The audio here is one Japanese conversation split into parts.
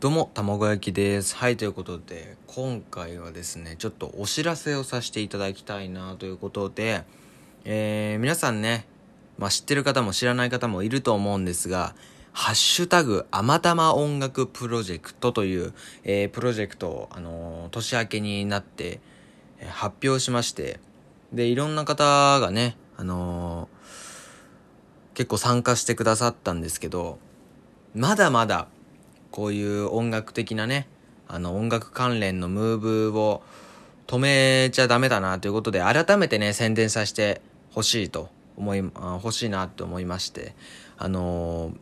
どうも、卵焼きです。はい、ということで、今回はですね、ちょっとお知らせをさせていただきたいなということで、えー、皆さんね、まあ、知ってる方も知らない方もいると思うんですが、ハッシュタグ、あまたま音楽プロジェクトという、えー、プロジェクトを、あのー年明けになって、えー発表しまして、で、いろんな方がね、あの結構参加してくださったんですけど、まだまだ、こういう音楽的なね、あの音楽関連のムーブを止めちゃダメだなということで、改めてね、宣伝させてほしいと思い、欲しいなと思いまして、あのー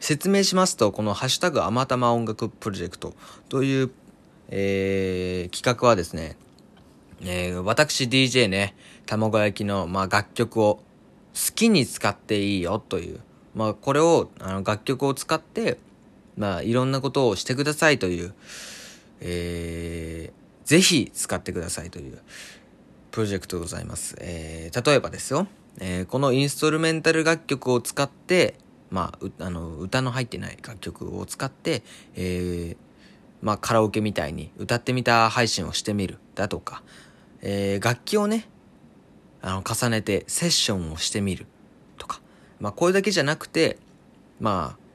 説明しますと、このハッシュタグあまたま音楽プロジェクトという、えー企画はですね、えー私 DJ ね、卵焼きの、まあ、楽曲を好きに使っていいよという、まあ、これを、あの、楽曲を使って、まあ、いろんなことをしてくださいという、えー、ぜひ使ってくださいという、プロジェクトでございます。えー、例えばですよ、えーこのインストルメンタル楽曲を使って、まあ、あの、歌の入ってない楽曲を使って、えー、まあ、カラオケみたいに歌ってみた配信をしてみるだとか、えー楽器をね、あの、重ねてセッションをしてみるとか、まあ、これだけじゃなくて、まあ、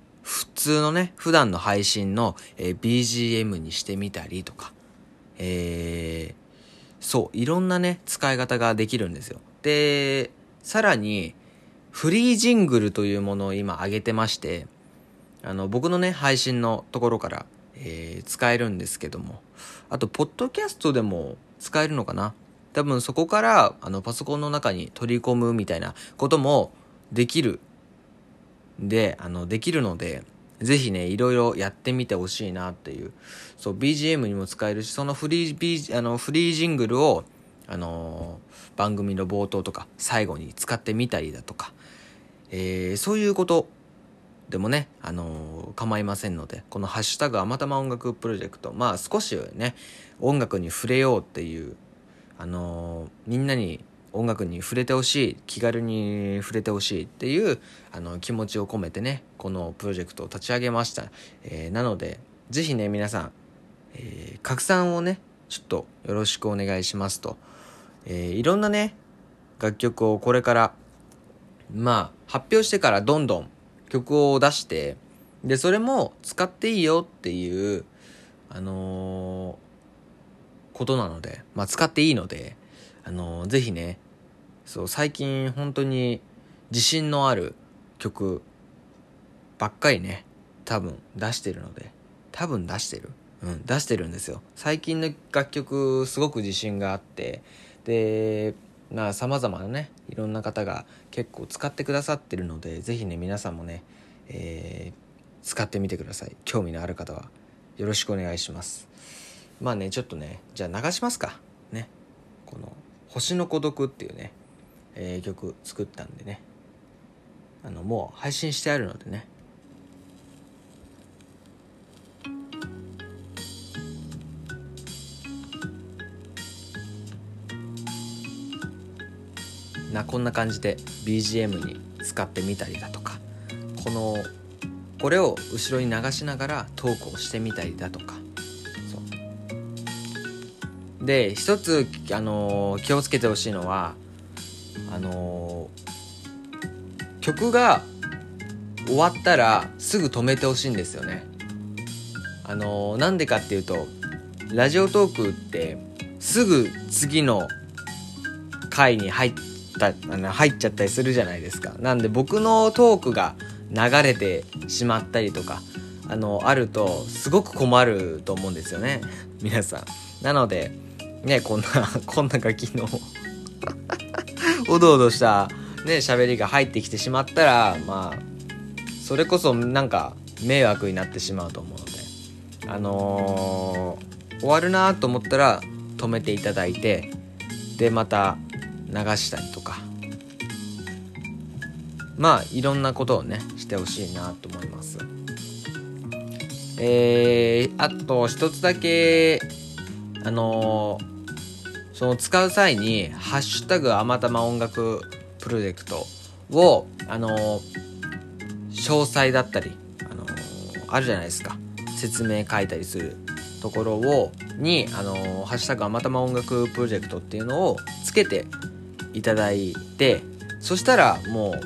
通のね、普段の配信の、えー BGM にしてみたりとか、えーそう、いろんなね、使い方ができるんですよ。で、さらに、フリージングルというものを今上げてまして、あの、僕のね、配信のところから、えー使えるんですけども、あと、ポッドキャストでも使えるのかな。多分そこから、あの、パソコンの中に取り込むみたいなこともできるで、あの、できるので、ぜひね、いろいろやってみてほしいなっていう。そう、BGM にも使えるし、そのフリー、B、あの、フリージングルを、あのー番組の冒頭とか最後に使ってみたりだとか、えーそういうことでもね、あのー構いませんので、このハッシュタグあまたま音楽プロジェクト、まあ少しね、音楽に触れようっていう、あのみんなに音楽に触れてほしい気軽に触れてほしいっていうあの気持ちを込めてねこのプロジェクトを立ち上げました、えーなのでぜひね皆さん、えー拡散をねちょっとよろしくお願いしますと、えーいろんなね楽曲をこれからまあ発表してからどんどん曲を出してでそれも使っていいよっていうあのーことなので、まあ、使っていいので、あのーぜひね、そう、最近本当に自信のある曲ばっかりね、多分出してるので、多分出してる？うん、出してるんですよ。最近の楽曲、すごく自信があって、で、まあ、様々なね、いろんな方が結構使ってくださってるので、ぜひね、皆さんもね、えー使ってみてください。興味のある方は。よろしくお願いします。まあね、ちょっとね、じゃあ流しますか。ね。星の孤独っていうね、えー曲作ったんでね。あの、もう配信してあるのでね。な、こんな感じで BGM に使ってみたりだとか、この、これを後ろに流しながらトークをしてみたりだとか、で一つ、あのー気をつけてほしいのはあのー曲が終わったらすぐ止めてほしいんですよね。あのーなんでかっていうとラジオトークってすぐ次の回に入ったあの入っちゃったりするじゃないですか。なんで僕のトークが流れてしまったりとかあのあるとすごく困ると思うんですよね。皆さん。なのでねこんな こんなガキの。おどおどしたね喋りが入ってきてしまったらまあそれこそなんか迷惑になってしまうと思うので。あのー終わるなと思ったら止めていただいてでまた流したりとか。まあいろんなことをねしてほしいなと思います。えー、あと一つだけあのーその使う際に「ハッシュタグあまたま音楽プロジェクト」をあの詳細だったり、あのあるじゃないですか。説明書いたりするところをに「あのハッシュタグあまたま音楽プロジェクト」っていうのをつけていただいてそしたらもう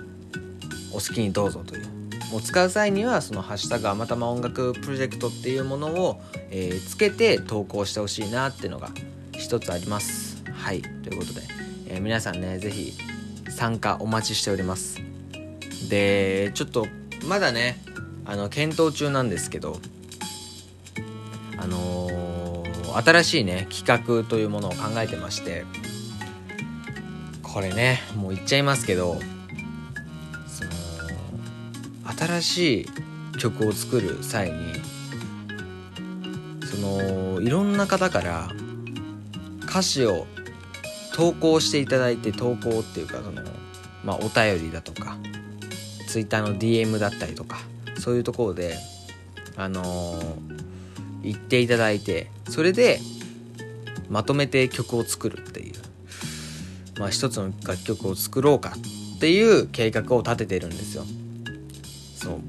お好きにどうぞという。もう使う際にはその「ハッシュタグあまたま音楽プロジェクト」っていうものを、えー、つけて投稿してほしいなっていうのが一つあります。はい。ということで、えー、皆さんね是非参加お待ちしております。でちょっとまだねあの検討中なんですけどあのー、新しいね企画というものを考えてましてこれねもう言っちゃいますけどその新しい曲を作る際にそのいろんな方から歌詞を投稿していただいて投稿っていうかその、まあ、お便りだとか Twitter の DM だったりとかそういうところであのー、言っていただいてそれでまとめて曲を作るっていうまあ一つの楽曲を作ろうかっていう計画を立ててるんですよ。そう。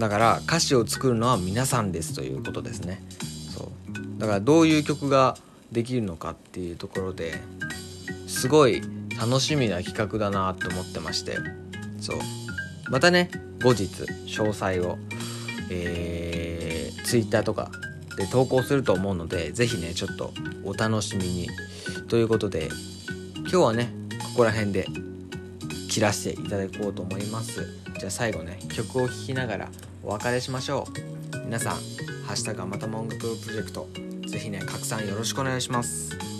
だから歌詞を作るのは皆さんですということですね。そう。だからどういう曲ができるのかっていうところですごい楽しみな企画だなと思ってまして。そう。またね後日詳細をえー、Twitter とかで投稿すると思うので是非ねちょっとお楽しみに。ということで今日はねここら辺で切らせていただこうと思います。じゃあ最後ね曲を聴きながらお別れしましょう。皆さん「ハッシュタグまたま音楽プロジェクト」是非ね拡散よろしくお願いします。